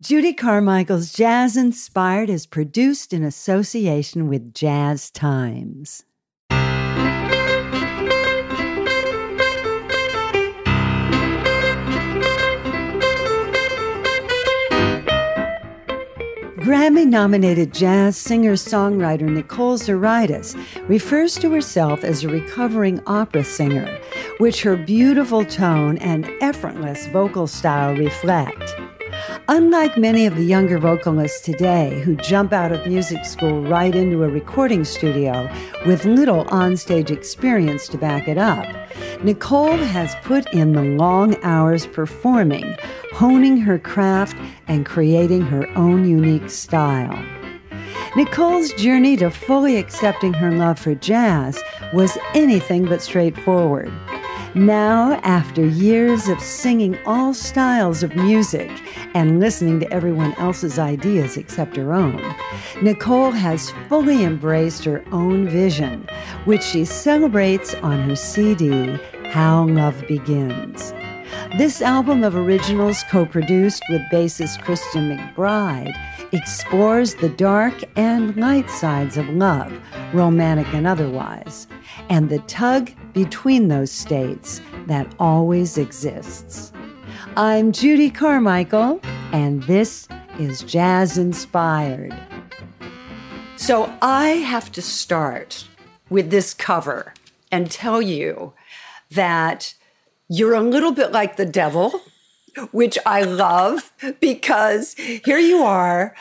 Judy Carmichael's Jazz Inspired is produced in association with Jazz Times. Grammy nominated jazz singer songwriter Nicole Zuraitis refers to herself as a recovering opera singer, which her beautiful tone and effortless vocal style reflect. Unlike many of the younger vocalists today who jump out of music school right into a recording studio with little onstage experience to back it up, Nicole has put in the long hours performing, honing her craft, and creating her own unique style. Nicole's journey to fully accepting her love for jazz was anything but straightforward. Now, after years of singing all styles of music and listening to everyone else's ideas except her own, Nicole has fully embraced her own vision, which she celebrates on her CD, How Love Begins. This album of originals, co produced with bassist Christian McBride, explores the dark and light sides of love, romantic and otherwise, and the tug between those states that always exists. I'm Judy Carmichael, and this is Jazz Inspired. So I have to start with this cover and tell you that you're a little bit like the devil, which I love because here you are.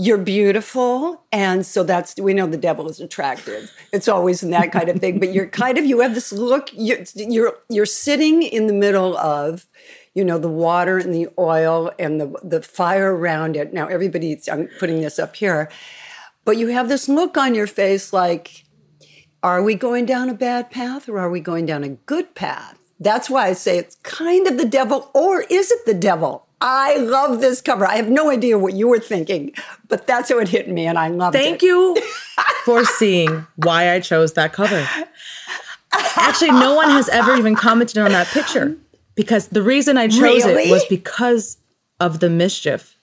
You're beautiful. And so that's, we know the devil is attractive. It's always in that kind of thing. But you're kind of, you have this look, you're, you're, you're sitting in the middle of, you know, the water and the oil and the, the fire around it. Now, everybody, I'm putting this up here, but you have this look on your face like, are we going down a bad path or are we going down a good path? That's why I say it's kind of the devil, or is it the devil? I love this cover. I have no idea what you were thinking, but that's how it hit me, and I love it. Thank you for seeing why I chose that cover. Actually, no one has ever even commented on that picture because the reason I chose really? it was because of the mischief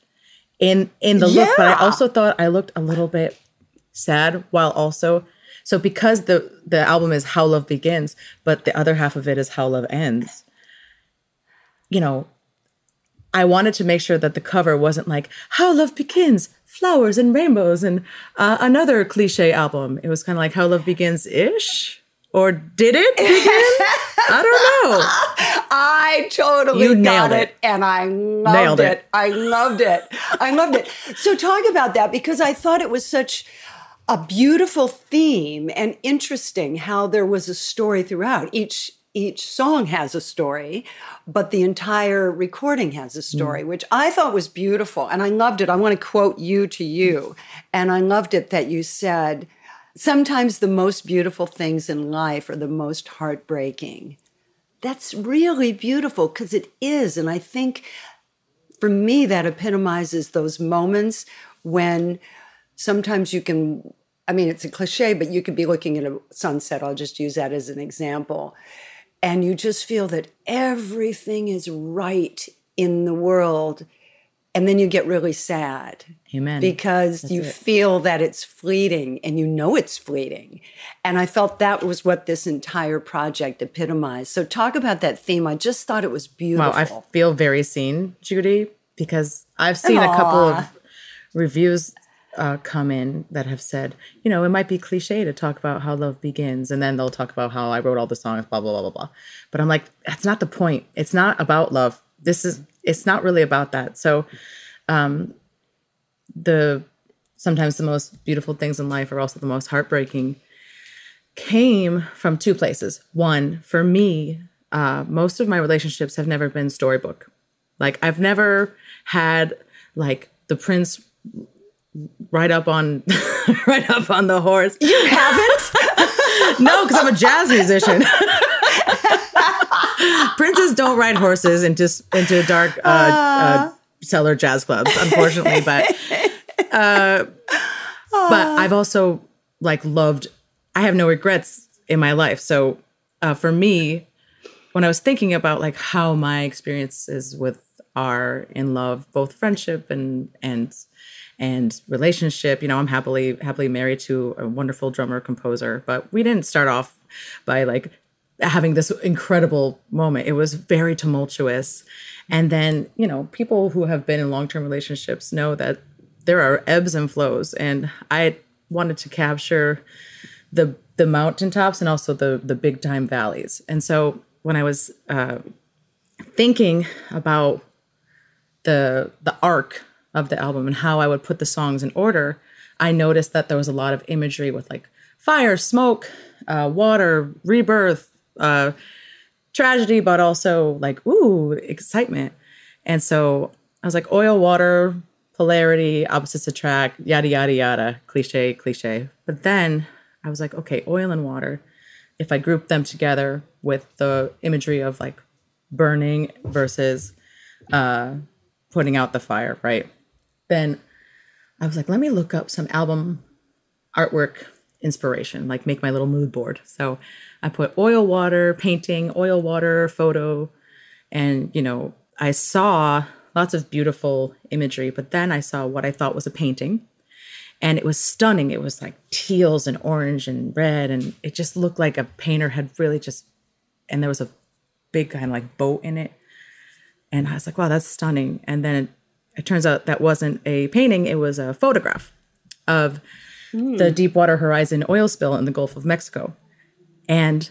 in in the yeah. look. But I also thought I looked a little bit sad while also so because the the album is How Love Begins, but the other half of it is How Love Ends. You know, I wanted to make sure that the cover wasn't like How Love Begins, flowers and rainbows, and uh, another cliche album. It was kind of like How Love Begins ish. Or did it begin? I don't know. I totally you got it. it. and I loved it. it. I loved it. I loved it. So talk about that because I thought it was such a beautiful theme and interesting how there was a story throughout. Each each song has a story, but the entire recording has a story, mm. which I thought was beautiful. And I loved it. I want to quote you to you. And I loved it that you said, sometimes the most beautiful things in life are the most heartbreaking. That's really beautiful because it is. And I think for me, that epitomizes those moments when sometimes you can i mean it's a cliche but you could be looking at a sunset. I'll just use that as an example. And you just feel that everything is right in the world. And then you get really sad amen. because That's you it. feel that it's fleeting and you know it's fleeting. And i felt that was what this entire project epitomized. So talk about that theme. I just thought it was beautiful wow i feel very seen judy because i've seen Aww. a couple of reviews uh, come in that have said, you know, it might be cliche to talk about how love begins, and then they'll talk about how I wrote all the songs, blah blah blah blah blah. But I'm like, that's not the point. It's not about love. This is. It's not really about that. So, um, the sometimes the most beautiful things in life are also the most heartbreaking. Came from two places. One, for me, uh, most of my relationships have never been storybook. Like I've never had like the prince right up on right up on the horse. You haven't? no, because I'm a jazz musician. Princes don't ride horses into into dark uh, uh, cellar jazz clubs, unfortunately. But uh, but I've also like loved. I have no regrets in my life. So uh, for me, when I was thinking about like how my experiences with are in love, both friendship and and and relationship. You know, I'm happily happily married to a wonderful drummer composer, but we didn't start off by like having this incredible moment. It was very tumultuous. And then, you know, people who have been in long-term relationships know that there are ebbs and flows and I wanted to capture the the mountaintops and also the the big time valleys. And so when I was uh, thinking about the the arc of the album and how I would put the songs in order, I noticed that there was a lot of imagery with like fire, smoke, uh, water, rebirth, uh, tragedy, but also like ooh excitement. And so I was like oil, water, polarity, opposites attract, yada yada yada, cliche, cliche. But then I was like, okay, oil and water. If I group them together with the imagery of like burning versus uh, putting out the fire, right? Then I was like, let me look up some album artwork inspiration, like make my little mood board. So I put oil, water, painting, oil, water, photo, and you know, I saw lots of beautiful imagery, but then I saw what I thought was a painting. And it was stunning. It was like teals and orange and red. And it just looked like a painter had really just, and there was a big kind of like boat in it. And I was like, wow, that's stunning. And then it, turns out that wasn't a painting, it was a photograph of mm. the Deepwater Horizon oil spill in the Gulf of Mexico. And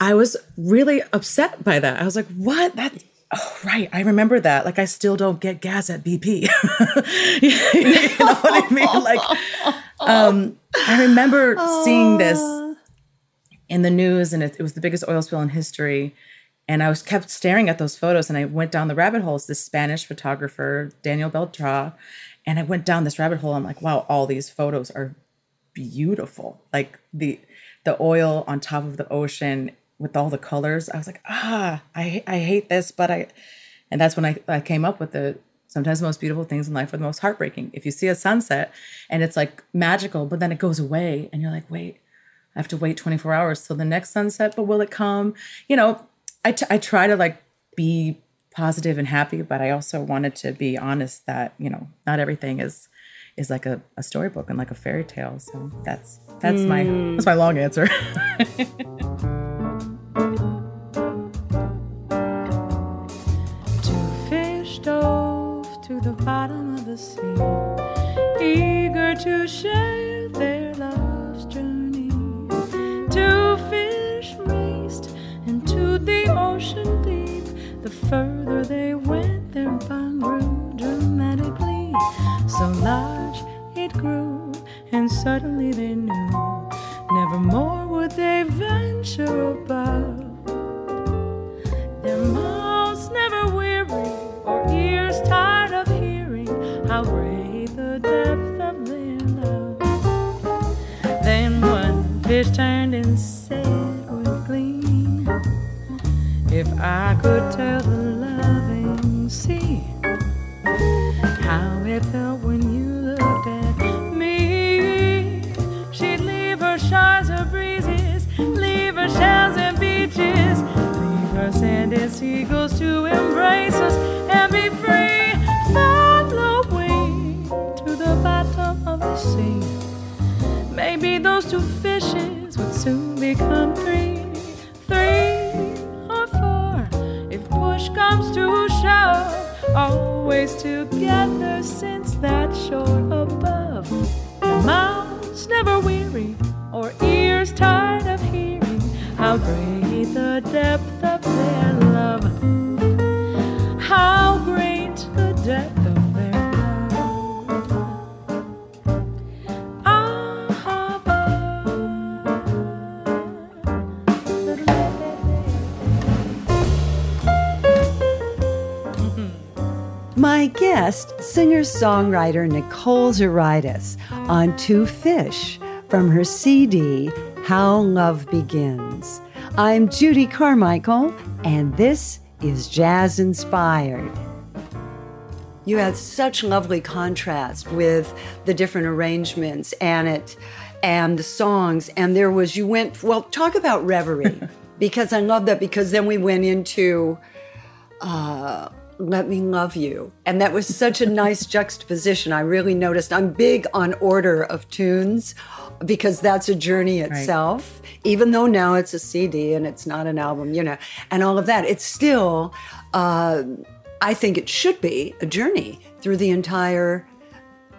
I was really upset by that. I was like, what? That oh right, I remember that. Like I still don't get gas at BP. you know what I mean? Like um I remember seeing this in the news and it, it was the biggest oil spill in history and I was kept staring at those photos and I went down the rabbit holes. This Spanish photographer, Daniel Beltra, and I went down this rabbit hole. I'm like, wow, all these photos are beautiful. Like the the oil on top of the ocean with all the colors. I was like, ah, I I hate this, but I and that's when I, I came up with the sometimes the most beautiful things in life are the most heartbreaking. If you see a sunset and it's like magical, but then it goes away and you're like, wait, I have to wait 24 hours till the next sunset, but will it come? You know, I, t- I try to like be positive and happy, but I also wanted to be honest that, you know, not everything is is like a, a storybook and like a fairy tale. So that's that's mm. my that's my long answer. Two fish dove to the bottom of the sea, eager to share further they went, their bond grew dramatically so large it grew, and suddenly they knew never more would they venture above. Their mouths never weary, or ears tired of hearing how great the depth of their love. Then one fish turned and said If I could tell the loving sea how it felt when you looked at me. She'd leave her shores or breezes, leave her shells and beaches, leave her sand and seagulls to embrace us and be free. Follow away to the bottom of the sea. Maybe those two fishes would soon become three push comes to shove always together since that shore above. Their mouths never weary, or ears tired of hearing how great the depth of their love. How great the depth guest, singer songwriter Nicole Zuraitis, on Two Fish from her CD, How Love Begins. I'm Judy Carmichael, and this is Jazz Inspired. You had such lovely contrast with the different arrangements and it and the songs. And there was, you went, well, talk about Reverie, because I love that because then we went into, uh, let me love you. And that was such a nice juxtaposition. I really noticed I'm big on order of tunes because that's a journey itself, right. even though now it's a CD and it's not an album, you know, and all of that. It's still, uh, I think it should be a journey through the entire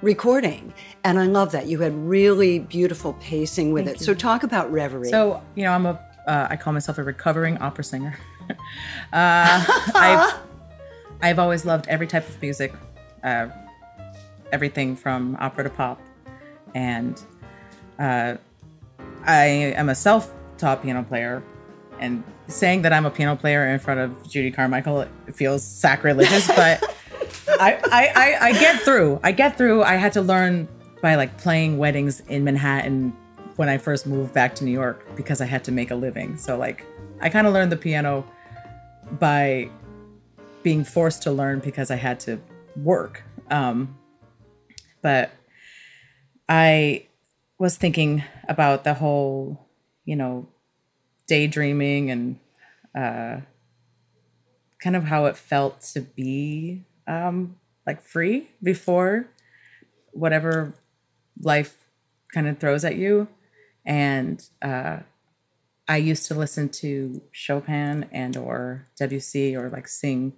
recording. And I love that. You had really beautiful pacing with Thank it. You. So talk about Reverie. So, you know, I'm a, uh, I call myself a recovering opera singer. uh, I I've always loved every type of music, uh, everything from opera to pop, and uh, I am a self-taught piano player. And saying that I'm a piano player in front of Judy Carmichael feels sacrilegious, but I, I, I, I get through. I get through. I had to learn by like playing weddings in Manhattan when I first moved back to New York because I had to make a living. So like I kind of learned the piano by being forced to learn because I had to work. Um, but I was thinking about the whole, you know, daydreaming and uh, kind of how it felt to be um, like free before whatever life kind of throws at you. And uh, I used to listen to Chopin and or Debussy or like sing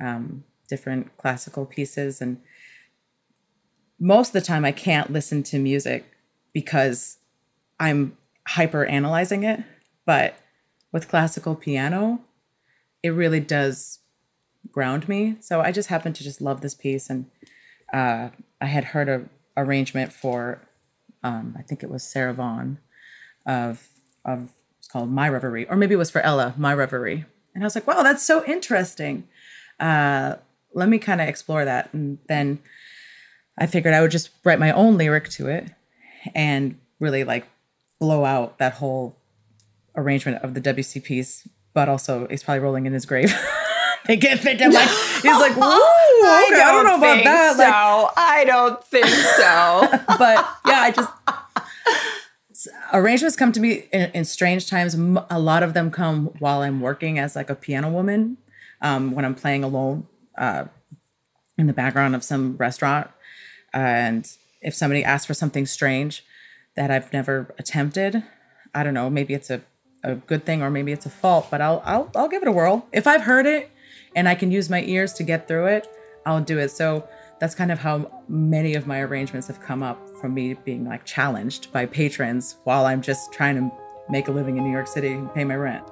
um, different classical pieces. And most of the time, I can't listen to music because I'm hyper analyzing it. But with classical piano, it really does ground me. So I just happened to just love this piece. And uh, I had heard a arrangement for, um, I think it was Sarah Vaughan of, of, it's called My Reverie, or maybe it was for Ella, My Reverie. And I was like, wow, that's so interesting uh, let me kind of explore that. And then I figured I would just write my own lyric to it and really like blow out that whole arrangement of the Debussy piece, but also he's probably rolling in his grave. they get thinking like he's like, Whoa, I, don't I don't know about that. So. Like, I don't think so. but yeah, I just arrangements come to me in, in, strange times. A lot of them come while I'm working as like a piano woman um, when I'm playing alone uh, in the background of some restaurant. and if somebody asks for something strange that I've never attempted, I don't know, maybe it's a, a good thing or maybe it's a fault, but I'll, I'll, I'll give it a whirl. If I've heard it and I can use my ears to get through it, I'll do it. So that's kind of how many of my arrangements have come up from me being like challenged by patrons while I'm just trying to make a living in New York City and pay my rent.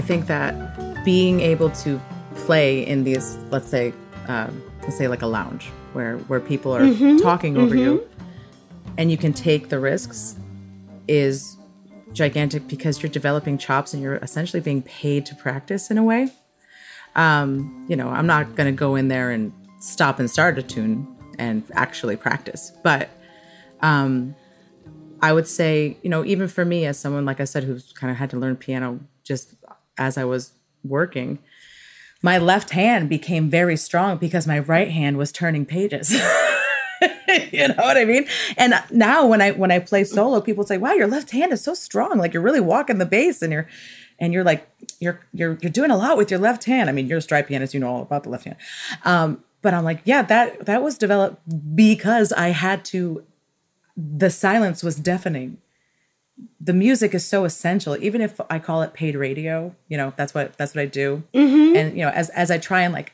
Think that being able to play in these, let's say, um, let's say like a lounge where where people are mm-hmm, talking over mm-hmm. you, and you can take the risks is gigantic because you're developing chops and you're essentially being paid to practice in a way. Um, you know, I'm not going to go in there and stop and start a tune and actually practice, but um, I would say, you know, even for me as someone like I said who's kind of had to learn piano just as I was working, my left hand became very strong because my right hand was turning pages. you know what I mean? And now when I when I play solo, people say, "Wow, your left hand is so strong. Like you're really walking the bass and you're and you're like you're you're you're doing a lot with your left hand. I mean, you're a stride pianist, you know all about the left hand. Um, but I'm like, yeah, that that was developed because I had to the silence was deafening. The music is so essential, even if I call it paid radio, you know, that's what that's what I do. Mm-hmm. And you know, as as I try and like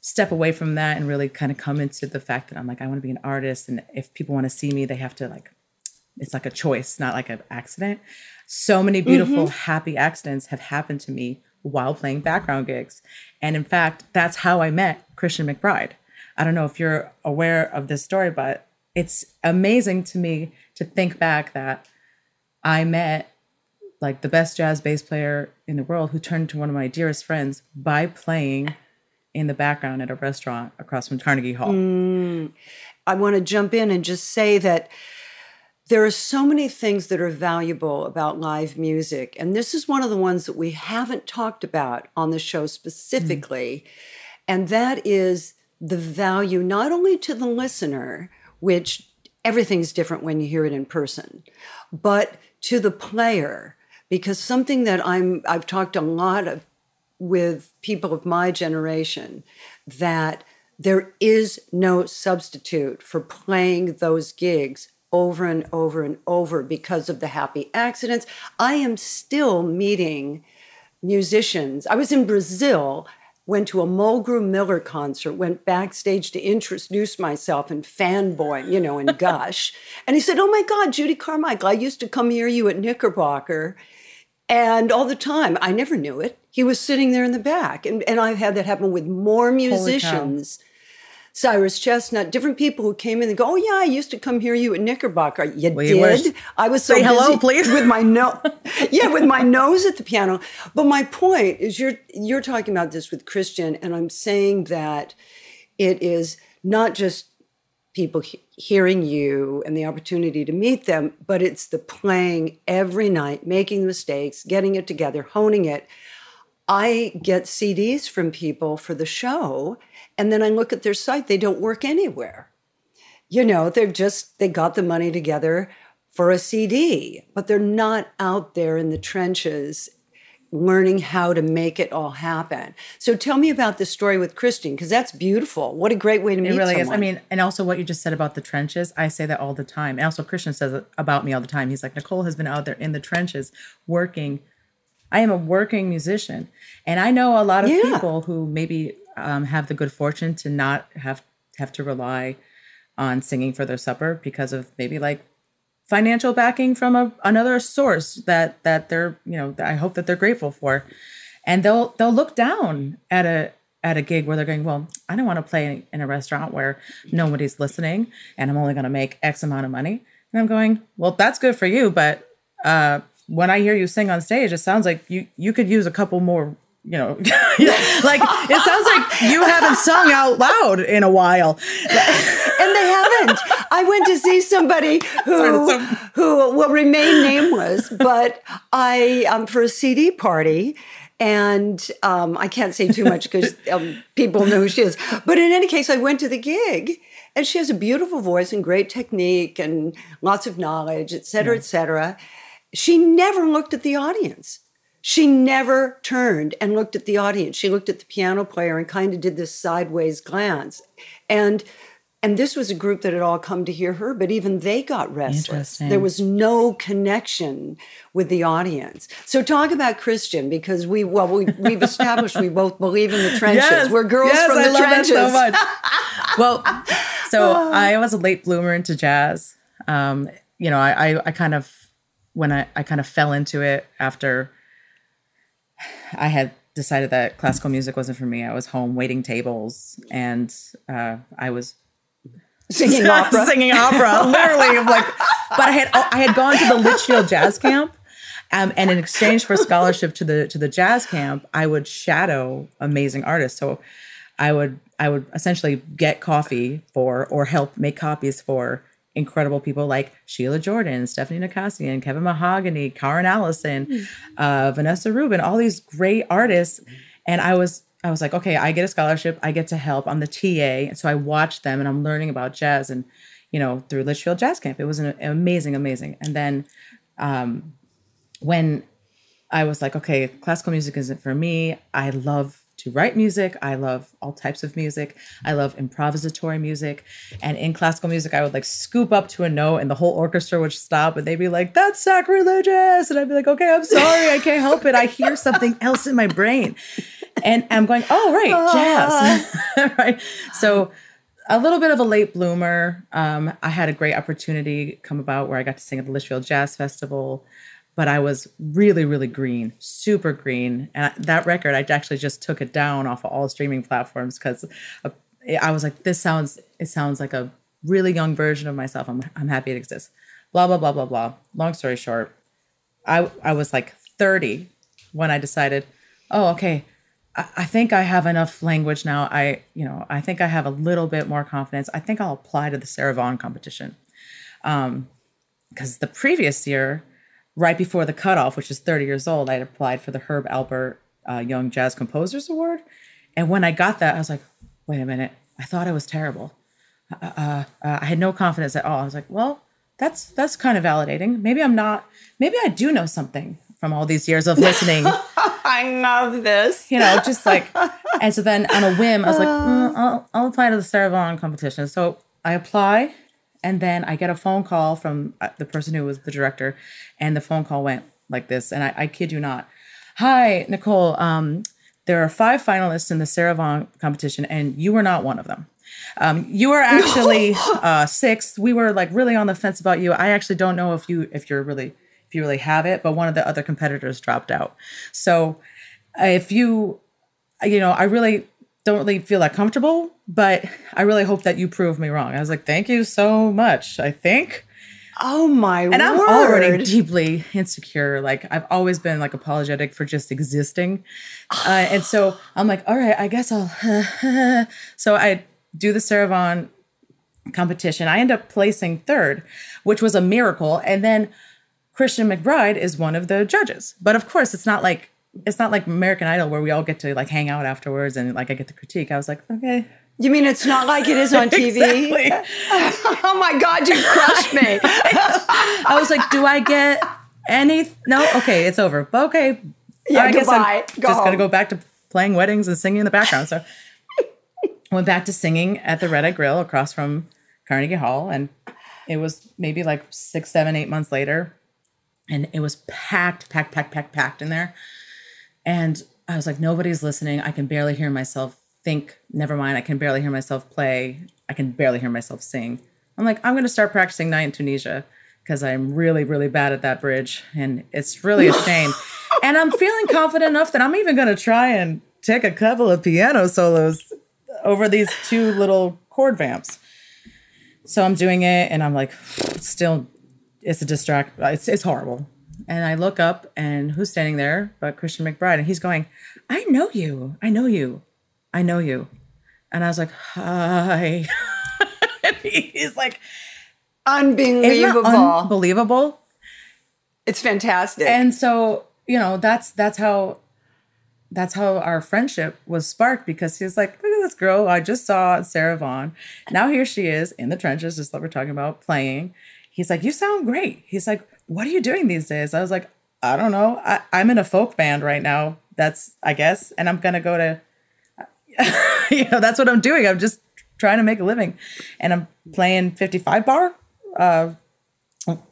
step away from that and really kind of come into the fact that I'm like, I want to be an artist. And if people want to see me, they have to like, it's like a choice, not like an accident. So many beautiful, mm-hmm. happy accidents have happened to me while playing background gigs. And in fact, that's how I met Christian McBride. I don't know if you're aware of this story, but it's amazing to me to think back that I met like the best jazz bass player in the world who turned into one of my dearest friends by playing in the background at a restaurant across from Carnegie Hall. Mm. I want to jump in and just say that there are so many things that are valuable about live music. And this is one of the ones that we haven't talked about on the show specifically. Mm. And that is the value not only to the listener, which everything's different when you hear it in person, but to the player. Because something that I'm I've talked a lot of with people of my generation that there is no substitute for playing those gigs over and over and over because of the happy accidents. I am still meeting musicians. I was in Brazil, went to a Mulgrew Miller concert, went backstage to introduce myself and fanboy, you know, and gush. and he said, Oh my God, Judy Carmichael, I used to come hear you at Knickerbocker. And all the time, I never knew it. He was sitting there in the back. And, and I've had that happen with more musicians. Cyrus Chestnut, different people who came in and go, Oh, yeah, I used to come hear you at Knickerbocker. You well, did? You I was so Say hello, please. With my nose. yeah, with my nose at the piano. But my point is you're you're talking about this with Christian, and I'm saying that it is not just people he- hearing you and the opportunity to meet them, but it's the playing every night, making mistakes, getting it together, honing it. I get CDs from people for the show, and then I look at their site, they don't work anywhere. You know, they're just, they got the money together for a CD, but they're not out there in the trenches learning how to make it all happen. So tell me about the story with Christian because that's beautiful. What a great way to meet. It really someone. is. I mean, and also what you just said about the trenches. I say that all the time. And also Christian says it about me all the time. He's like Nicole has been out there in the trenches working. I am a working musician, and I know a lot of yeah. people who maybe um, have the good fortune to not have have to rely on singing for their supper because of maybe like financial backing from a, another source that that they're you know I hope that they're grateful for, and they'll they'll look down at a at a gig where they're going, well, I don't want to play in a restaurant where nobody's listening and I'm only going to make X amount of money. And I'm going, well, that's good for you, but uh, when I hear you sing on stage, it sounds like you you could use a couple more you know, like it sounds like you haven't sung out loud in a while. and they haven't. I went to see somebody who who will remain nameless, but I um for a CD party and um, I can't say too much because um, people know who she is. But in any case, I went to the gig, and she has a beautiful voice and great technique and lots of knowledge, et cetera, et cetera. She never looked at the audience. She never turned and looked at the audience. She looked at the piano player and kind of did this sideways glance. And and this was a group that had all come to hear her, but even they got restless. There was no connection with the audience. So talk about Christian because we well we, we've established we both believe in the trenches. Yes, We're girls yes, from the I trenches. so much. well, so I was a late bloomer into jazz. Um, you know, I, I, I kind of when I, I kind of fell into it after I had decided that classical music wasn't for me. I was home waiting tables, and uh, I was Singing opera. singing opera, literally. I'm like, but I had I had gone to the Litchfield Jazz Camp, um, and in exchange for scholarship to the to the jazz camp, I would shadow amazing artists. So I would I would essentially get coffee for or help make copies for incredible people like Sheila Jordan, Stephanie Nakassian, Kevin Mahogany, Karrin Allyson, uh, Vanessa Rubin, all these great artists. And I was I was like, okay, I get a scholarship, I get to help. I'm the TA, so I watch them and I'm learning about jazz and you know through Litchfield Jazz Camp. It was an amazing, amazing. And then um, when I was like, okay, classical music isn't for me. I love to write music. I love all types of music. I love improvisatory music. And in classical music, I would like scoop up to a note and the whole orchestra would stop and they'd be like, that's sacrilegious. And I'd be like, okay, I'm sorry. I can't help it. I hear something else in my brain. And I'm going, oh, right, jazz. right. So, a little bit of a late bloomer. Um, I had a great opportunity come about where I got to sing at the Litchfield Jazz Festival but I was really, really green, super green. And that record, I actually just took it down off of all streaming platforms because I was like, this sounds, it sounds like a really young version of myself. I'm, I'm happy it exists. Blah, blah, blah, blah, blah. Long story short, I, I was like 30 when I decided, oh, okay, I, I think I have enough language now. I, you know, I think I have a little bit more confidence. I think I'll apply to the Sarah Vaughan competition. Um, because the previous year, right before the cutoff, which is 30 years old, I had applied for the Herb Alpert uh, Young Jazz Composers Award. And when I got that, I was like, wait a minute, I thought I was terrible. Uh, uh, uh, I had no confidence at all. I was like, well, that's that's kind of validating. Maybe I'm not. Maybe I do know something from all these years of listening. I love this. You know, just like, and so then on a whim, I was like, mm, I'll, I'll apply to the Sarah Vaughan competition. So I apply, and then I get a phone call from uh, the person who was the director, and the phone call went like this. And I, I kid you not. Hi, Nicole. Um, there are five finalists in the Sarah Vaughan competition, and you were not one of them. Um, you were actually uh, sixth. We were like really on the fence about you. I actually don't know if you if you're really if you really have it, but one of the other competitors dropped out. So if you, you know, I really don't really feel that comfortable, but I really hope that you prove me wrong. I was like, thank you so much. I think. Oh my and I'm word. already deeply insecure. Like I've always been like apologetic for just existing, uh, and so I'm like, all right, I guess I'll. so I do the Sarah Vaughan competition. I end up placing third, which was a miracle. And then Christian McBride is one of the judges. But of course, it's not like it's not like American Idol where we all get to like hang out afterwards and like I get the critique. I was like, okay, You mean it's not like it is on TV? Exactly. oh my God, you crushed me. I was like, do I get any? No, okay, it's over. But okay, Yeah, I guess I'm goodbye. Go just gonna go back to playing weddings and singing in the background. So I went back to singing at the Red Eye Grill across from Carnegie Hall, and it was maybe like six, seven, eight months later, and it was packed, packed, packed, packed, packed in there. And I was like, nobody's listening. I can barely hear myself think. Never mind, I can barely hear myself play. I can barely hear myself sing. I'm like, I'm gonna start practicing Night in Tunisia because I'm really, really bad at that bridge, and it's really a shame. and I'm feeling confident enough that I'm even gonna try and take a couple of piano solos over these two little chord vamps. So I'm doing it, and I'm like, still, it's a distract. It's it's horrible. And I look up, and who's standing there but Christian McBride, and he's going, "I know you. I know you. I know you." And I was like, "Hi." he's like, Unbelievable. unbelievable?" it's fantastic. and so you know that's that's how that's how our friendship was sparked because he was like look at this girl i just saw sarah vaughan now here she is in the trenches just like we're talking about playing he's like you sound great he's like what are you doing these days? I was like i don't know. I, i'm in a folk band right now. That's i guess and i'm gonna go to you know that's what i'm doing. I'm just trying to make a living. And i'm playing 55 bar uh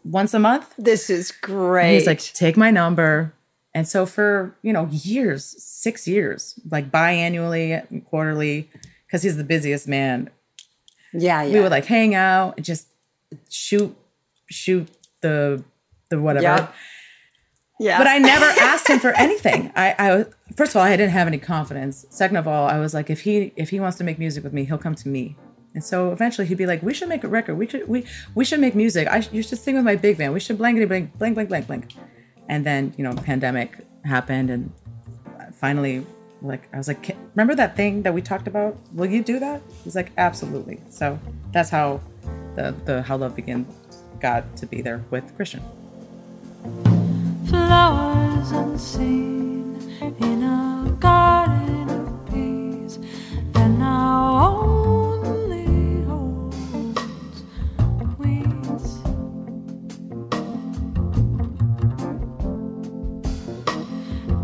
once a month. This is great. He's like, take my number. And so for, you know, years, six years, like biannually, quarterly, because he's the busiest man, yeah, yeah. we would like hang out and just shoot, shoot the the whatever. Yeah. yeah. But I never asked him for anything. I, I first of all, I didn't have any confidence. Second of all, I was like, if he if he wants to make music with me, he'll come to me. And so eventually he'd be like, "We should make a record. We should we we should make music. I you should sing with my big band. We should blankety blank blank blank blank blank." And then you know, pandemic happened, and finally, like I was like, "Remember that thing that we talked about? Will you do that?" He's like, "Absolutely." So that's how the the How Love Begins got to be there with Christian. Flowers unseen in a garden of peace that now only holds weeds.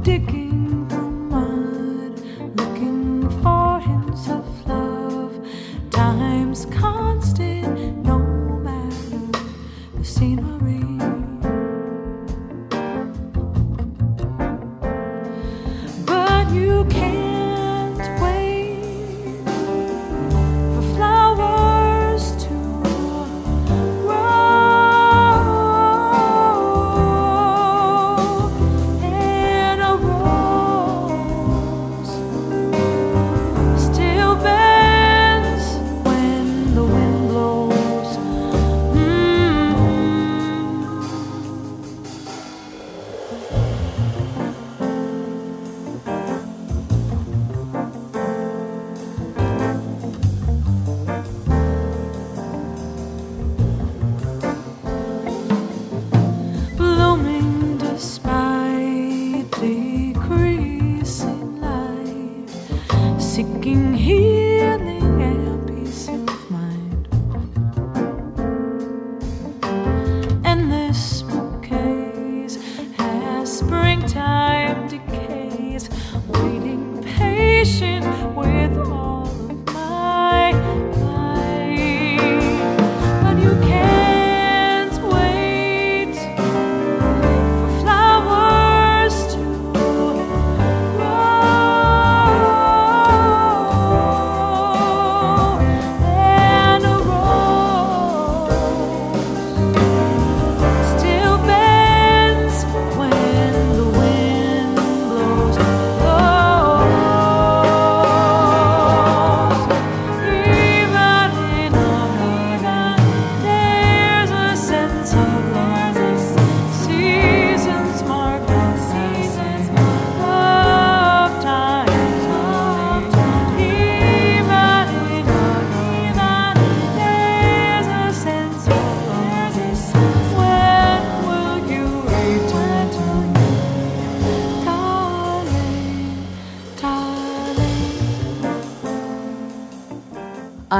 Digging the mud, looking for hints of love. Time's constant,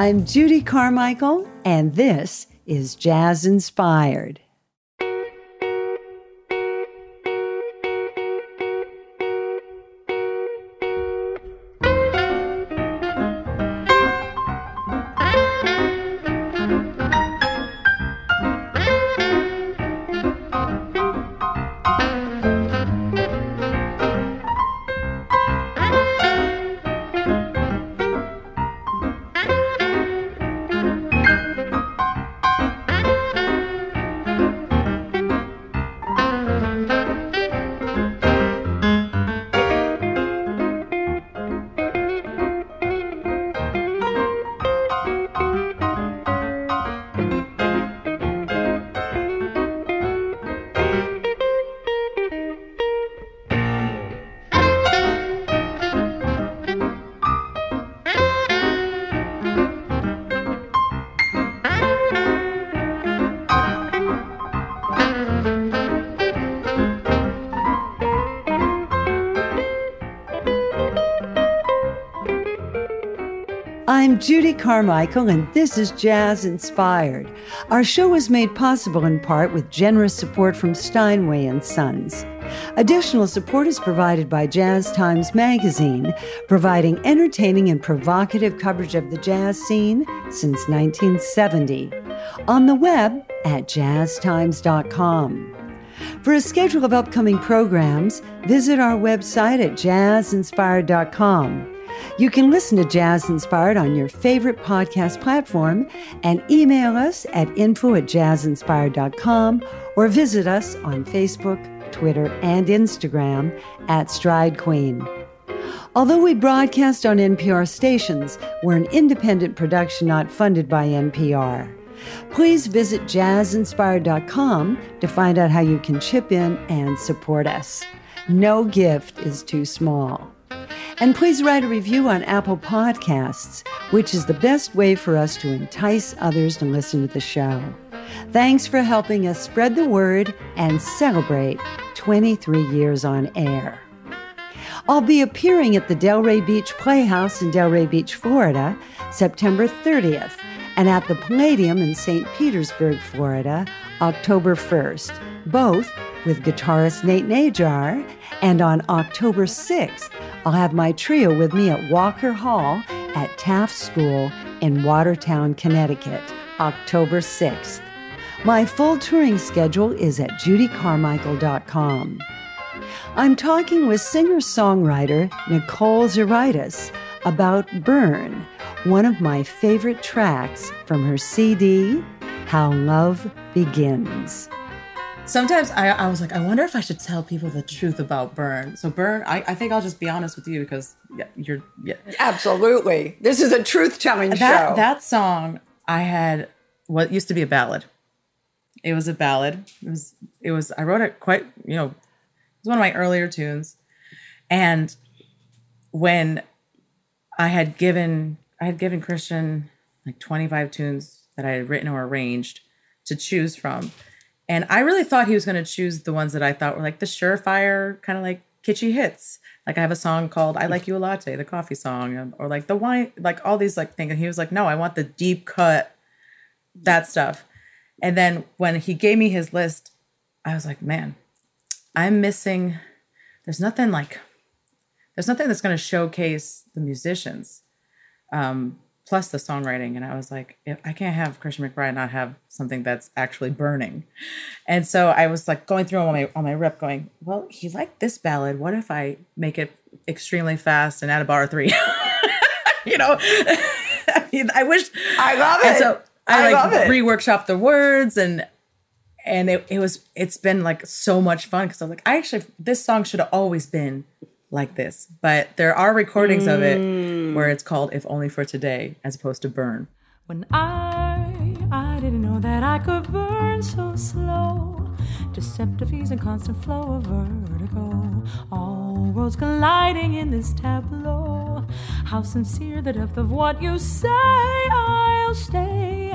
I'm Judy Carmichael, and this is Jazz Inspired. I'm Carmichael, and this is Jazz Inspired. Our show was made possible in part with generous support from Steinway and Sons. Additional support is provided by Jazz Times Magazine, providing entertaining and provocative coverage of the jazz scene since 1970. On the web at jazztimes.com. For a schedule of upcoming programs, visit our website at jazzinspired.com. You can listen to Jazz Inspired on your favorite podcast platform and email us at info at jazzinspired.com or visit us on Facebook, Twitter, and Instagram at Stride Queen. Although we broadcast on NPR stations, we're an independent production not funded by NPR. Please visit jazzinspired.com to find out how you can chip in and support us. No gift is too small. And please write a review on Apple Podcasts, which is the best way for us to entice others to listen to the show. Thanks for helping us spread the word and celebrate 23 years on air. I'll be appearing at the Delray Beach Playhouse in Delray Beach, Florida, September 30th, and at the Palladium in St. Petersburg, Florida, October 1st, both with guitarist Nate Najar. And on October 6th, I'll have my trio with me at Walker Hall at Taft School in Watertown, Connecticut, October 6th. My full touring schedule is at judycarmichael.com. I'm talking with singer songwriter Nicole Zuraitis about Burn, one of my favorite tracks from her CD, How Love Begins. Sometimes I, I was like, I wonder if I should tell people the truth about Burn. So Burn, I, I think I'll just be honest with you because yeah, you're yeah. Absolutely. This is a truth telling that, show. That song I had what used to be a ballad. It was a ballad. It was it was I wrote it quite, you know, it was one of my earlier tunes. And when I had given I had given Christian like 25 tunes that I had written or arranged to choose from. And I really thought he was going to choose the ones that I thought were like the surefire, kind of like kitschy hits. Like I have a song called "I Like You a Latte," the coffee song, or like the wine, like all these like things. And he was like, "No, I want the deep cut, that stuff." And then when he gave me his list, I was like, "Man, I'm missing. There's nothing like, there's nothing that's going to showcase the musicians." Um, plus the songwriting. And I was like, if I can't have Christian McBride not have something that's actually burning. And so I was like going through on my on my rep going, well, he liked this ballad. What if I make it extremely fast and add a bar three? you know, I, mean, I wish I love it. so I, I like reworkshop the words and and it, it was it's been like so much fun because I'm like, I actually this song should have always been like this. But there are recordings mm. of it where it's called If Only for Today as opposed to Burn. When I I didn't know that I could burn so slow. Deceptive ease and constant flow of vertigo. All worlds colliding in this tableau. How sincere the depth of what you say, I'll stay.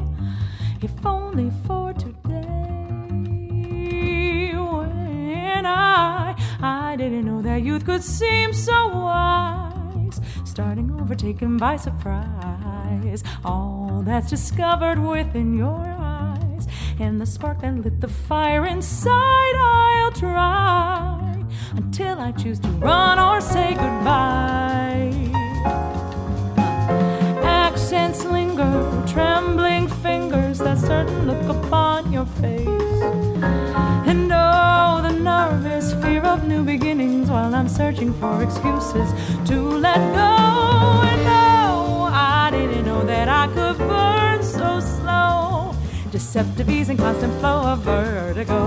If only for today. When I I didn't know that youth could seem so wise, starting over, taken by surprise. All that's discovered within your eyes, and the spark that lit the fire inside, I'll try until I choose to run or say goodbye. Accents linger, trembling fingers, that certain look upon your face. Searching for excuses to let go. And no, I didn't know that I could burn so slow. Deceptive ease and constant flow of vertigo.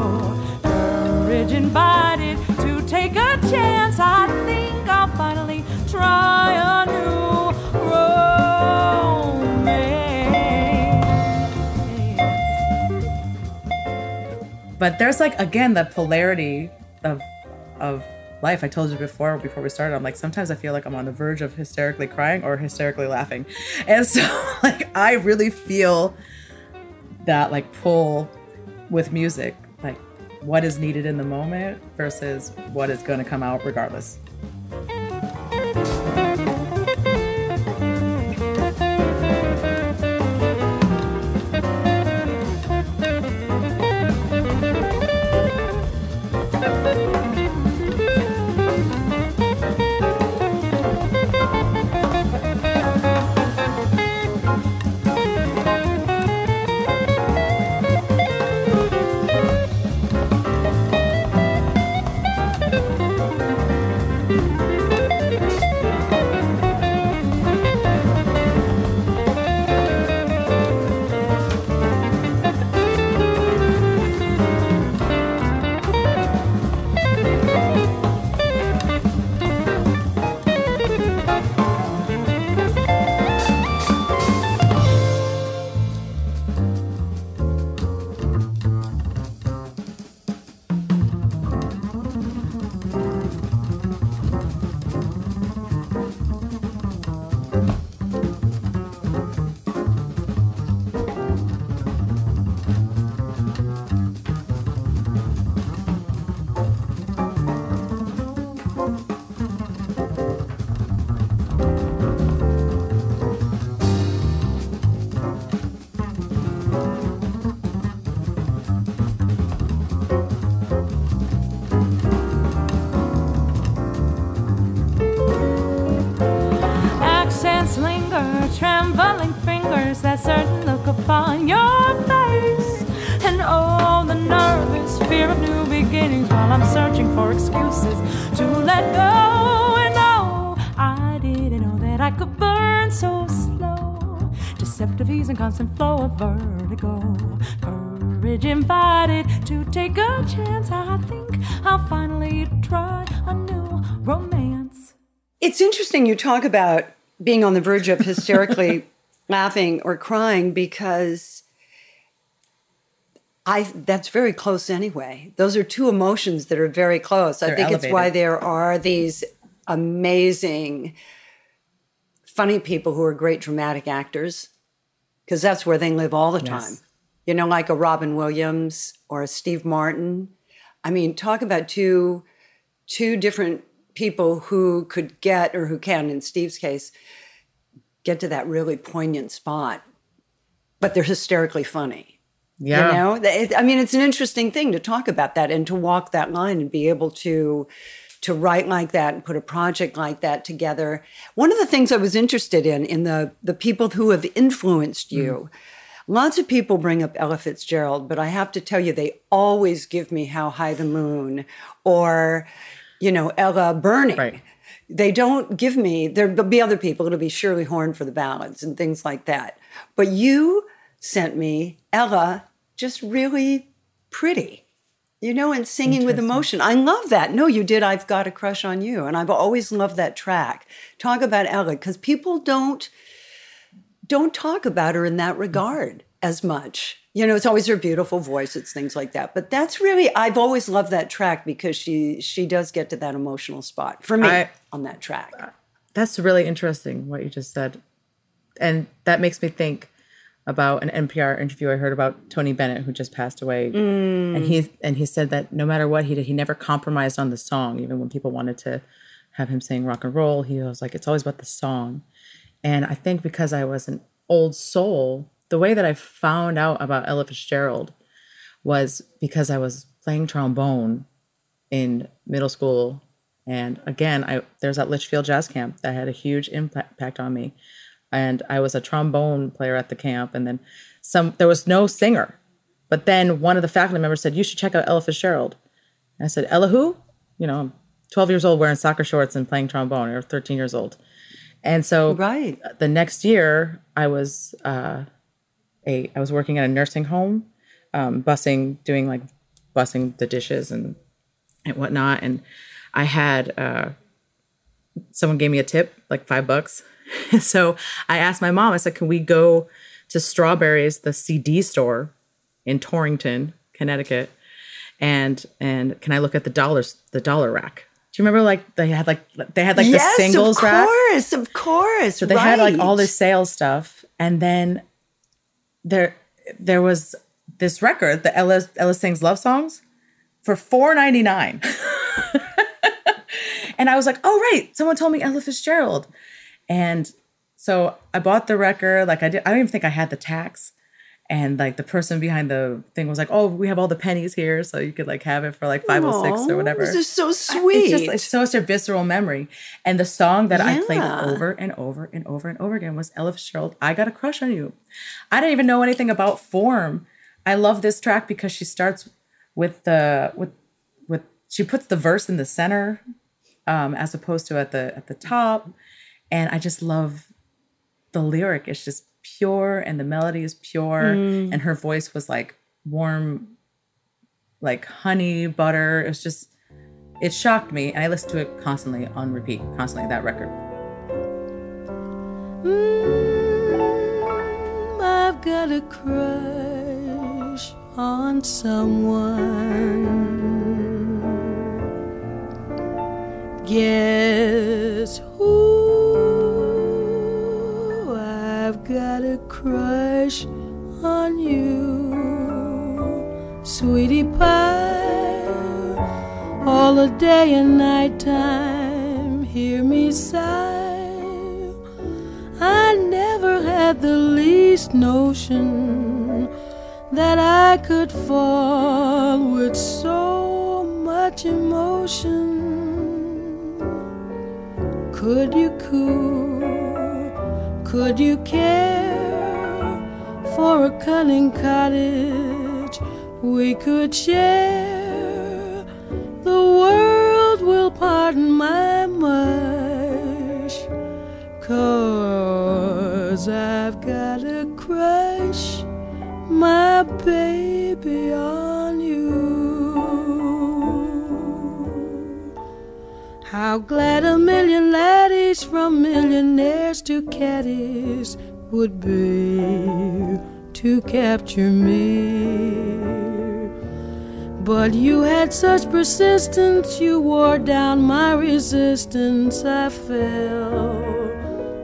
Courage invited to take a chance. I think I'll finally try a new romance. but there's like again the polarity of of life. I told you before before we started. I'm like sometimes I feel like I'm on the verge of hysterically crying or hysterically laughing, and so like I really feel that like pull with music, like what is needed in the moment versus what is going to come out regardless. That certain look upon your face. And oh, the nervous fear of new beginnings while I'm searching for excuses to let go. And oh, I didn't know that I could burn so slow. Deceptive ease and constant flow of vertigo. Courage invited to take a chance. I think I'll finally try a new romance. It's interesting you talk about being on the verge of hysterically laughing or crying because I that's very close anyway. Those are two emotions that are very close. I They're think it's why there are these amazing funny people who are great dramatic actors because that's where they live all the time. You know like a Robin Williams or a Steve Martin. I mean, talk about two two different people who could get or who can in Steve's case get to that really poignant spot. But they're hysterically funny. Yeah. You know, I mean, it's an interesting thing to talk about that and to walk that line and be able to to write like that and put a project like that together. One of the things I was interested in in the the people who have influenced mm. you. Lots of people bring up Ella Fitzgerald, but I have to tell you, they always give me How High the Moon or, you know, Ella Burning. Right. They don't give me, there'll be other people, it'll be Shirley Horn for the ballads and things like that. But you sent me Ella just really pretty, you know, and singing with emotion. I love that. No, you did. I've got a crush on you. And I've always loved that track. Talk about Ella, because people don't don't talk about her in that regard as much. You know, it's always her beautiful voice, it's things like that. But that's really I've always loved that track because she she does get to that emotional spot for me I- on that track. That's really interesting what you just said. And that makes me think about an NPR interview I heard about Tony Bennett who just passed away. Mm. And he and he said that no matter what he did, he never compromised on the song, even when people wanted to have him sing rock and roll. He was like, it's always about the song. And I think because I was an old soul, the way that I found out about Ella Fitzgerald was because I was playing trombone in middle school. And again, I there's that Litchfield Jazz Camp that had a huge impact on me. And I was a trombone player at the camp. And then some there was no singer. But then one of the faculty members said, You should check out Ella Fitzgerald. And I said, Ella who? You know, I'm 12 years old wearing soccer shorts and playing trombone, or 13 years old. And so Right. the next year I was uh, a I was working at a nursing home, um, bussing, doing like bussing the dishes and and whatnot. And I had uh, someone gave me a tip, like five bucks. so I asked my mom. I said, "Can we go to Strawberries, the CD store in Torrington, Connecticut, and and can I look at the dollars, the dollar rack?" Do you remember like they had like they had like yes, the singles rack? of rack? course, of course. So they had like all this sales stuff, and then there there was this record, the Ella Ella sings love songs, for four ninety nine. and I was like, oh right, someone told me Ella Fitzgerald, and so I bought the record. Like I did, I don't even think I had the tax. And like the person behind the thing was like, "Oh, we have all the pennies here, so you could like have it for like five oh six or whatever." This is so sweet. It's just it's such a visceral memory. And the song that I played over and over and over and over again was Ella Fitzgerald, I Got a Crush on You. I didn't even know anything about form. I love this track because she starts with the with with she puts the verse in the center um as opposed to at the at the top. And I just love the lyric. It's just pure and the melody is pure. And her voice was like warm, like honey, butter. It was just it shocked me and i listened to it constantly on repeat constantly that record Mm, I've got a crush on someone. Guess who? Got a crush on you, sweetie pie. All the day and night time, hear me sigh. I never had the least notion that I could fall with so much emotion. Could you cool Could you care for a cunning cottage we could share? The world will pardon my mush, cause I've got a crush, my baby, How glad a million laddies from millionaires to caddies would be to capture me. But you had such persistence, you wore down my resistance. I fell,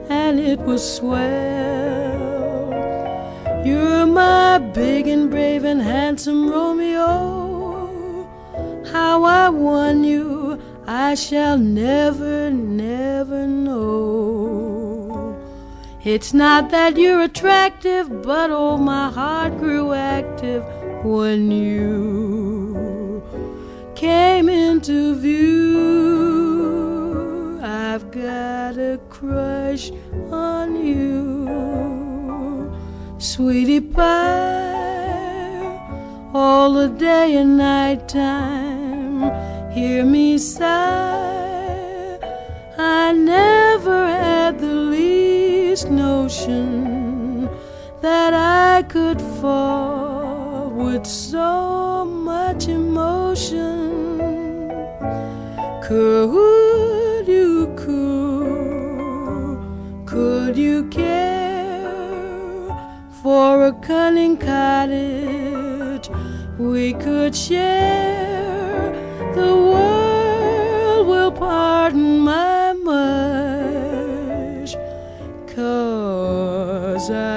and it was swell. You're my big and brave and handsome Romeo. How I won you, I shall never, never know. It's not that you're attractive, but oh, my heart grew active when you came into view. I've got a crush on you, sweetie pie, all the day and night time. Hear me sigh. I never had the least notion that I could fall with so much emotion. Could you, could, could you care for a cunning cottage we could share? The world will pardon my mush, cause I've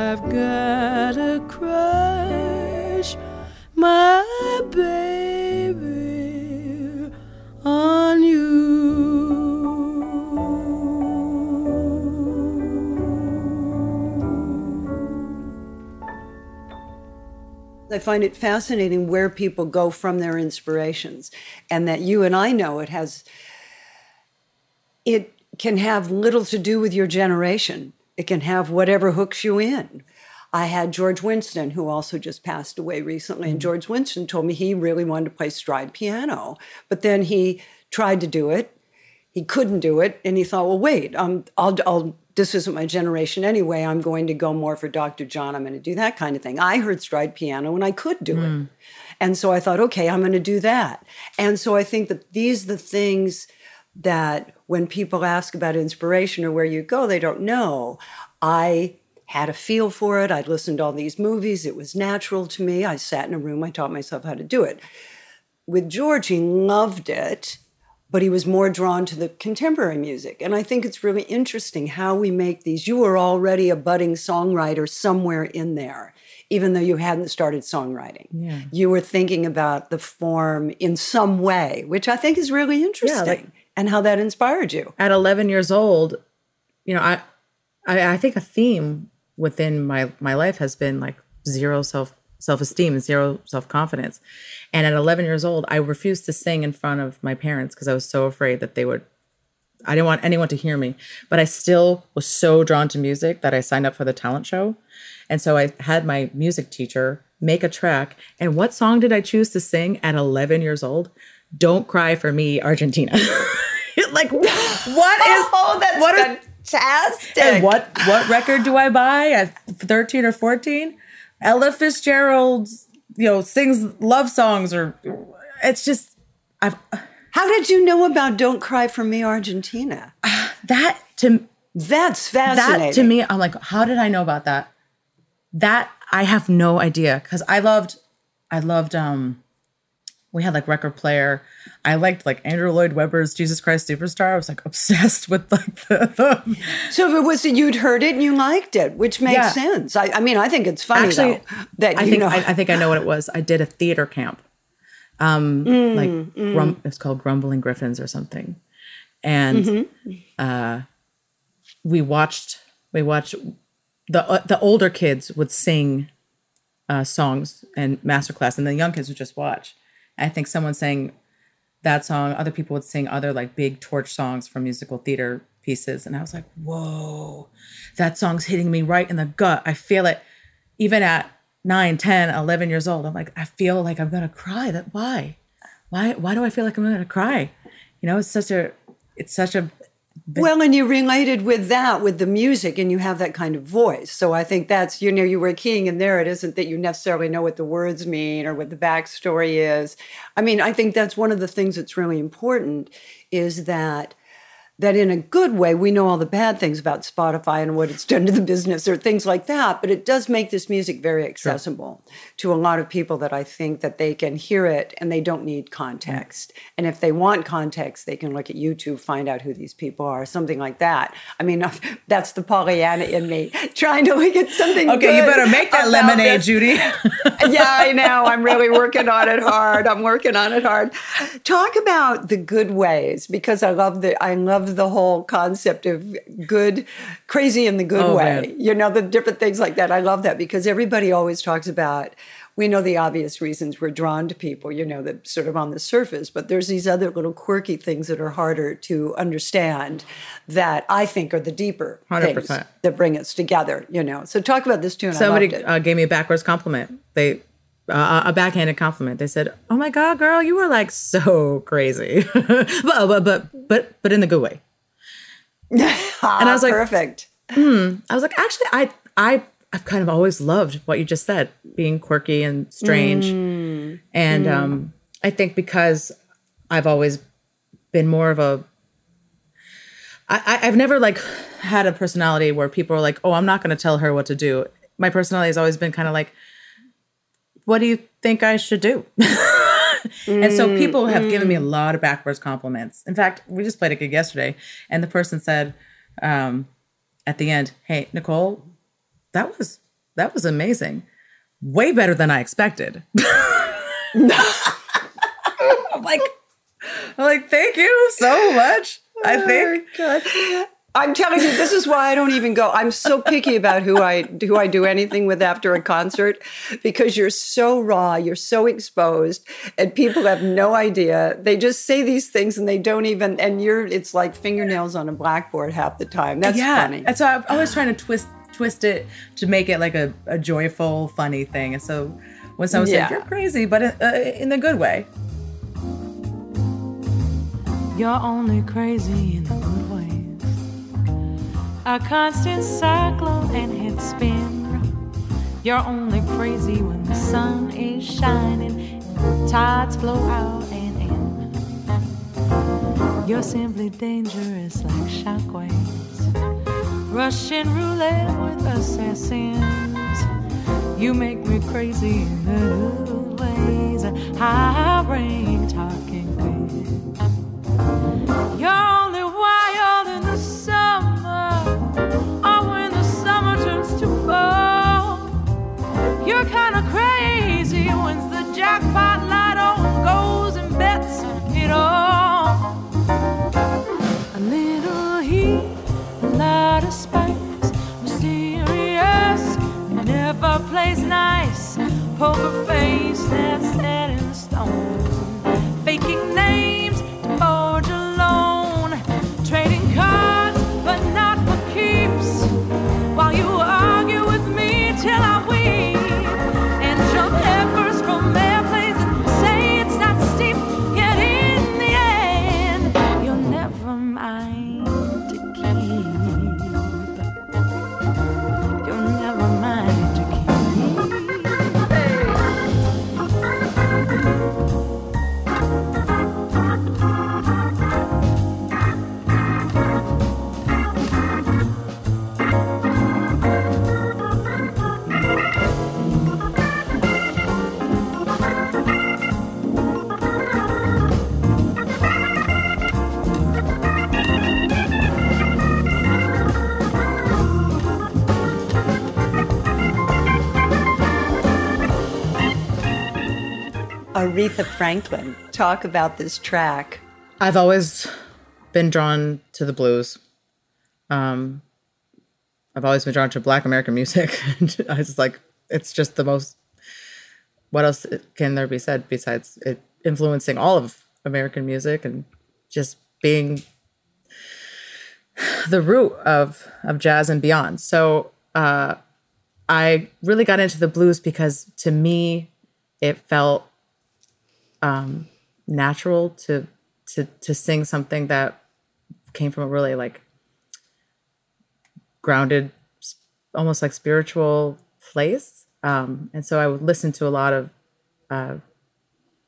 I find it fascinating where people go from their inspirations, and that you and I know it has. It can have little to do with your generation. It can have whatever hooks you in. I had George Winston, who also just passed away recently, and George Winston told me he really wanted to play stride piano, but then he tried to do it. He couldn't do it, and he thought, "Well, wait, um, I'll, I'll this isn't my generation anyway. I'm going to go more for Dr. John. I'm going to do that kind of thing. I heard stride piano and I could do it. Hmm. And so I thought, okay, I'm going to do that. And so I think that these are the things that when people ask about inspiration or where you go, they don't know. I had a feel for it. I'd listened to all these movies. It was natural to me. I sat in a room. I taught myself how to do it. With George, he loved it but he was more drawn to the contemporary music. And I think it's really interesting how we make these. You were already a budding songwriter somewhere in there, even though you hadn't started songwriting. Yeah. You were thinking about the form in some way, which I think is really interesting like- and how that inspired you. at 11 years old, you know, I, I, I think a theme within my my life has been like zero self self esteem and zero self confidence. And at 11 years old, I refused to sing in front of my parents because I was so afraid that they would. I didn't want anyone to hear me, but I still was so drawn to music that I signed up for the talent show. And so I had my music teacher make a track. And what song did I choose to sing at 11 years old? Don't Cry for Me, Argentina. like, what is. Oh, that's what are- fantastic. and what what record do I buy at 13 or 14? Ella Fitzgerald, you know, sings love songs or it's just I've How did you know about Don't Cry for Me, Argentina? that to That's fascinating. that to me I'm like how did I know about that? That I have no idea cuz I loved I loved um we had like record player. I liked like Andrew Lloyd Webber's Jesus Christ Superstar. I was like obsessed with like the, the So it was that you'd heard it and you liked it, which makes Yeah. sense. I, I mean, I think it's funny Actually, though, that I you think know. I, I think I know what it was. I did a theater camp, um, Mm, like grum, it's called Grumbling Griffins or something, and Mm-hmm. uh, we watched we watched the uh, the older kids would sing uh, songs and masterclass, and the young kids would just watch. I think someone sang that song. Other people would sing other like big torch songs from musical theater pieces. And I was like, whoa, that song's hitting me right in the gut. I feel it even at 9, 10, 11 years old. I'm like, I feel like I'm going to cry. That why? Why why do I feel like I'm going to cry? You know, it's such a it's such a well, and you related with that with the music, and you have that kind of voice. So I think that's you know you were keying in there. It isn't that you necessarily know what the words mean or what the backstory is. I mean, I think that's one of the things that's really important is that that in a good way, we know all the bad things about Spotify and what it's done to the business or things like that, but it does make this music very accessible sure. to a lot of people that I think that they can hear it and they don't need context. Mm. And if they want context, they can look at YouTube, find out who these people are, something like that. I mean, that's the Pollyanna in me, trying to look at something Okay, you better make that lemonade. Judy. yeah, I know. I'm really working on it hard. I'm working on it hard. Talk about the good ways because I love the I love the whole concept of good, crazy in the good oh, way. Man. You know, the different things like that. I love that because everybody always talks about we know the obvious reasons we're drawn to people, you know, that sort of on the surface, but there's these other little quirky things that are harder to understand that I think are the deeper 100%. things that bring us together, you know. So talk about this tune. Somebody uh, gave me a backwards compliment. They uh, a backhanded compliment. They said, "Oh my god, girl, you are like so crazy," but, but but but but in the good way and I was like, perfect. Hmm. I was like, actually, I I I've kind of always loved what you just said, being quirky and strange, mm. and mm. um, I think because I've always been more of a I, I've never like had a personality where people are like, oh, I'm not going to tell her what to do. My personality has always been kind of like, what do you think I should do? and so people have mm, given me a mm. lot of backwards compliments. In fact, we just played a gig yesterday, and the person said um, at the end, "Hey, Nicole, that was that was amazing, way better than I expected." I'm like, I'm like, thank you so much. I think. Oh, I'm telling you, this is why I don't even go. I'm so picky about who I who I do anything with after a concert because you're so raw, you're so exposed, and people have no idea. They just say these things and they don't even. And you're, it's like fingernails on a blackboard half the time. That's yeah. funny. And so I'm always trying to twist twist it to make it like a, a joyful, funny thing. And so when someone yeah. says you're crazy, but in, uh, in a good way. You're only crazy in a good way a constant cyclone and head spin. You're only crazy when the sun is shining, and the tides flow out and in. You're simply dangerous like shockwaves, Russian roulette with assassins. You make me crazy in the ways, high brain talking quick. You're You're kind of crazy when the jackpot light on goes and bets it all. A little heat, a lot of spice, mysterious, never plays nice. Poker face that's set in stone, faking names to forge alone, trading cards Aretha Franklin. Talk about this track. I've always been drawn to the blues. Um, I've always been drawn to Black American music. I was like, it's just the most. What else can there be said besides it influencing all of American music and just being the root of of jazz and beyond. So uh, I really got into the blues because to me it felt um, natural to to to sing something that came from a really like grounded, almost like spiritual place. Um, and so I would listen to a lot of uh,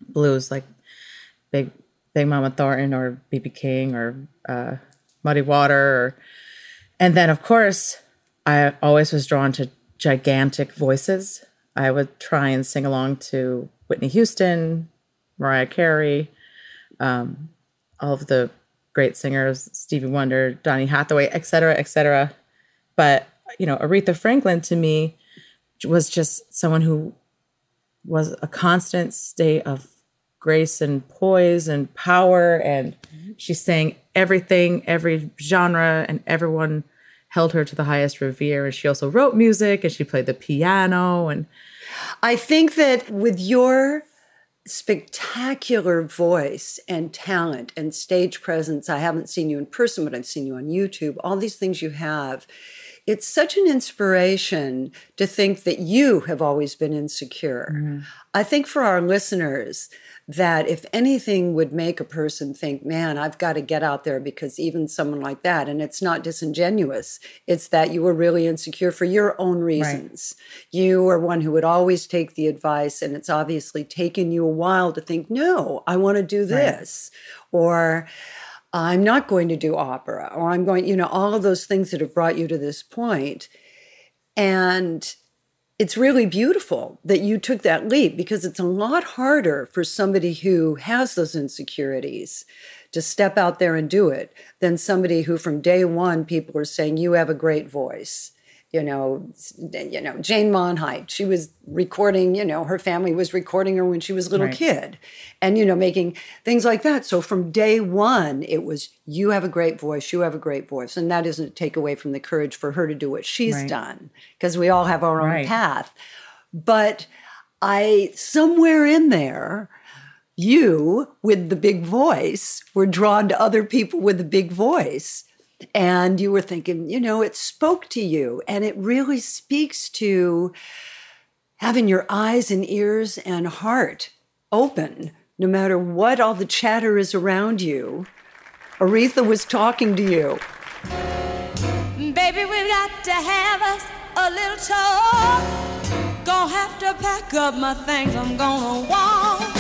blues, like Big Big Mama Thornton or BB King or uh, Muddy Water, or, and then of course I always was drawn to gigantic voices. I would try and sing along to Whitney Houston, Mariah Carey, um, all of the great singers, Stevie Wonder, Donny Hathaway, et cetera, et cetera. But, you know, Aretha Franklin to me was just someone who was a constant state of grace and poise and power. And she sang everything, every genre, and everyone held her to the highest revere. And she also wrote music and she played the piano. And I think that with your spectacular voice and talent and stage presence. I haven't seen you in person, but I've seen you on YouTube, all these things you have. It's such an inspiration to think that you have always been insecure. Mm-hmm. I think for our listeners, that if anything would make a person think, man, I've got to get out there because even someone like that, and it's not disingenuous, it's that you were really insecure for your own reasons. Right. You are one who would always take the advice, and it's obviously taken you a while to think, no, I want to do this. Right. Or, I'm not going to do opera, or I'm going, you know, all of those things that have brought you to this point. And it's really beautiful that you took that leap because it's a lot harder for somebody who has those insecurities to step out there and do it than somebody who from day one people are saying you have a great voice you know, you know, Jane Monheit, she was recording, you know, her family was recording her when she was a little right. kid and, you know, making things like that. So from day one, it was, you have a great voice, you have a great voice. And that doesn't take away from the courage for her to do what she's right. done because we all have our own right. path. But I, somewhere in there, you with the big voice were drawn to other people with the big voice and you were thinking, you know, it spoke to you and it really speaks to having your eyes and ears and heart open no matter what all the chatter is around you. Aretha was talking to you. Baby, we got to have us a little talk. Gonna have to pack up my things, I'm gonna walk.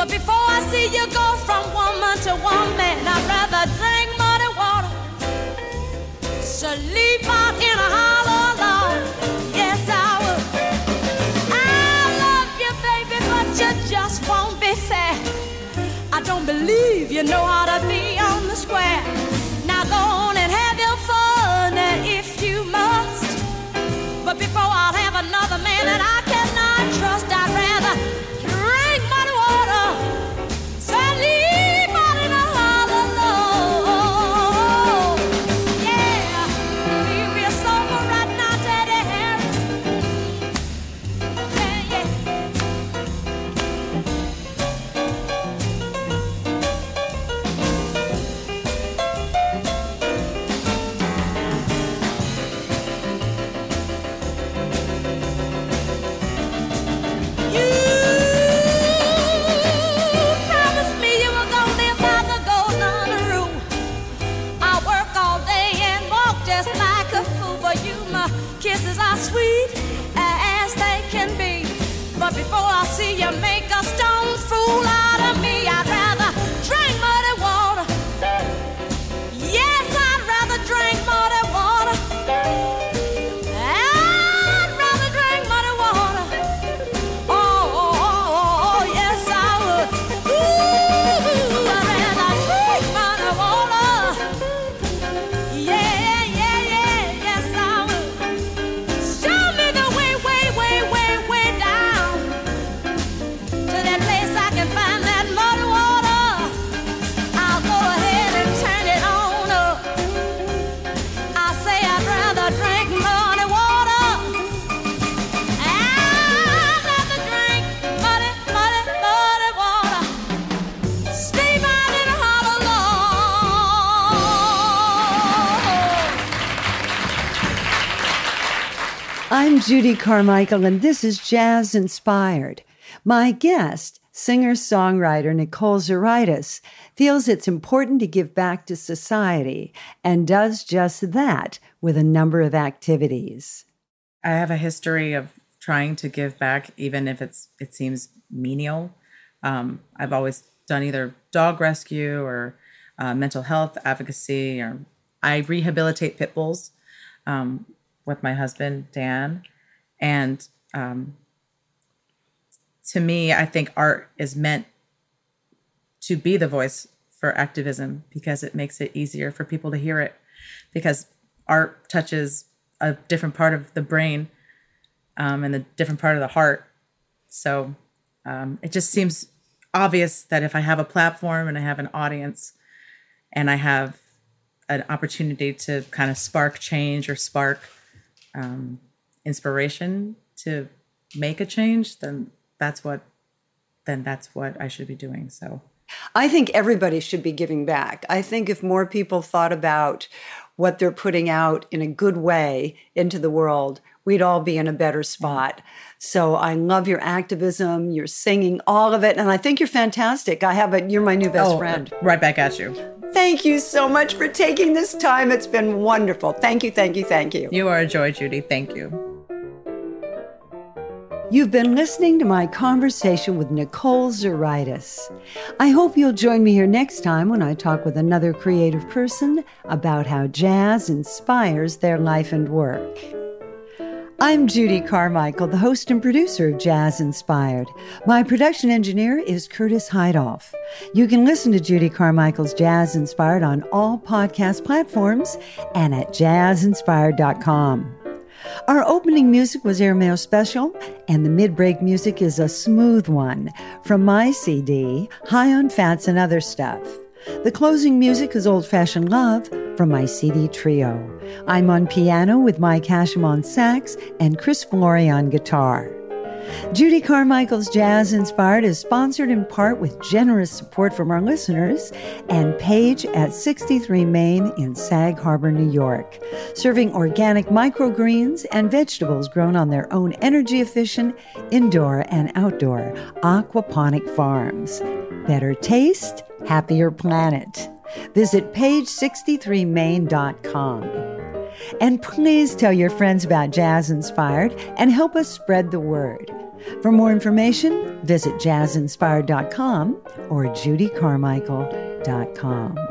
But before I see you go from woman to woman, I'd rather drink muddy water. Sleep out in a hollow log. Yes, I would. I love you, baby, but you just won't be fair. I don't believe you know how to be on the square. Now go on and have your fun if you must. But before I'll have another man that I I'm Judy Carmichael, and this is Jazz Inspired. My guest, singer songwriter Nicole Zuraitis, feels it's important to give back to society and does just that with a number of activities. I have a history of trying to give back, even if it's it seems menial. Um, I've always done either dog rescue or uh, mental health advocacy, or I rehabilitate pit bulls. Um, with my husband Dan, and um, to me, I think art is meant to be the voice for activism because it makes it easier for people to hear it. Because art touches a different part of the brain um, and a different part of the heart. So um, it just seems obvious that if I have a platform and I have an audience and I have an opportunity to kind of spark change or spark um, inspiration to make a change, then that's what then that's what I should be doing. So I think everybody should be giving back. I think if more people thought about what they're putting out in a good way into the world, we'd all be in a better spot. So I love your activism, your singing, all of it, and I think you're fantastic. I have a you're my new best oh, friend. Right back at you. Thank you so much for taking this time. It's been wonderful. Thank you, thank you, thank you. You are a joy, Judy. Thank you. You've been listening to my conversation with Nicole Zuraitis. I hope you'll join me here next time when I talk with another creative person about how jazz inspires their life and work. I'm Judy Carmichael, the host and producer of Jazz Inspired. My production engineer is Curtis Heidoff. You can listen to Judy Carmichael's Jazz Inspired on all podcast platforms and at jazzinspired.com. Our opening music was Airmail Special, and the mid break music is a smooth one from my CD, High on Fats and Other Stuff. The closing music is Old Fashioned Love from my CD trio. I'm on piano with Mike Hashim on sax and Chris Flory on guitar. Judy Carmichael's Jazz Inspired is sponsored in part with generous support from our listeners and Page at 63 Main in Sag Harbor, New York, serving organic microgreens and vegetables grown on their own energy efficient indoor and outdoor aquaponic farms. Better taste, happier planet. Visit page63main.com. And please tell your friends about Jazz Inspired and help us spread the word. For more information, visit jazzinspired.com or judycarmichael.com.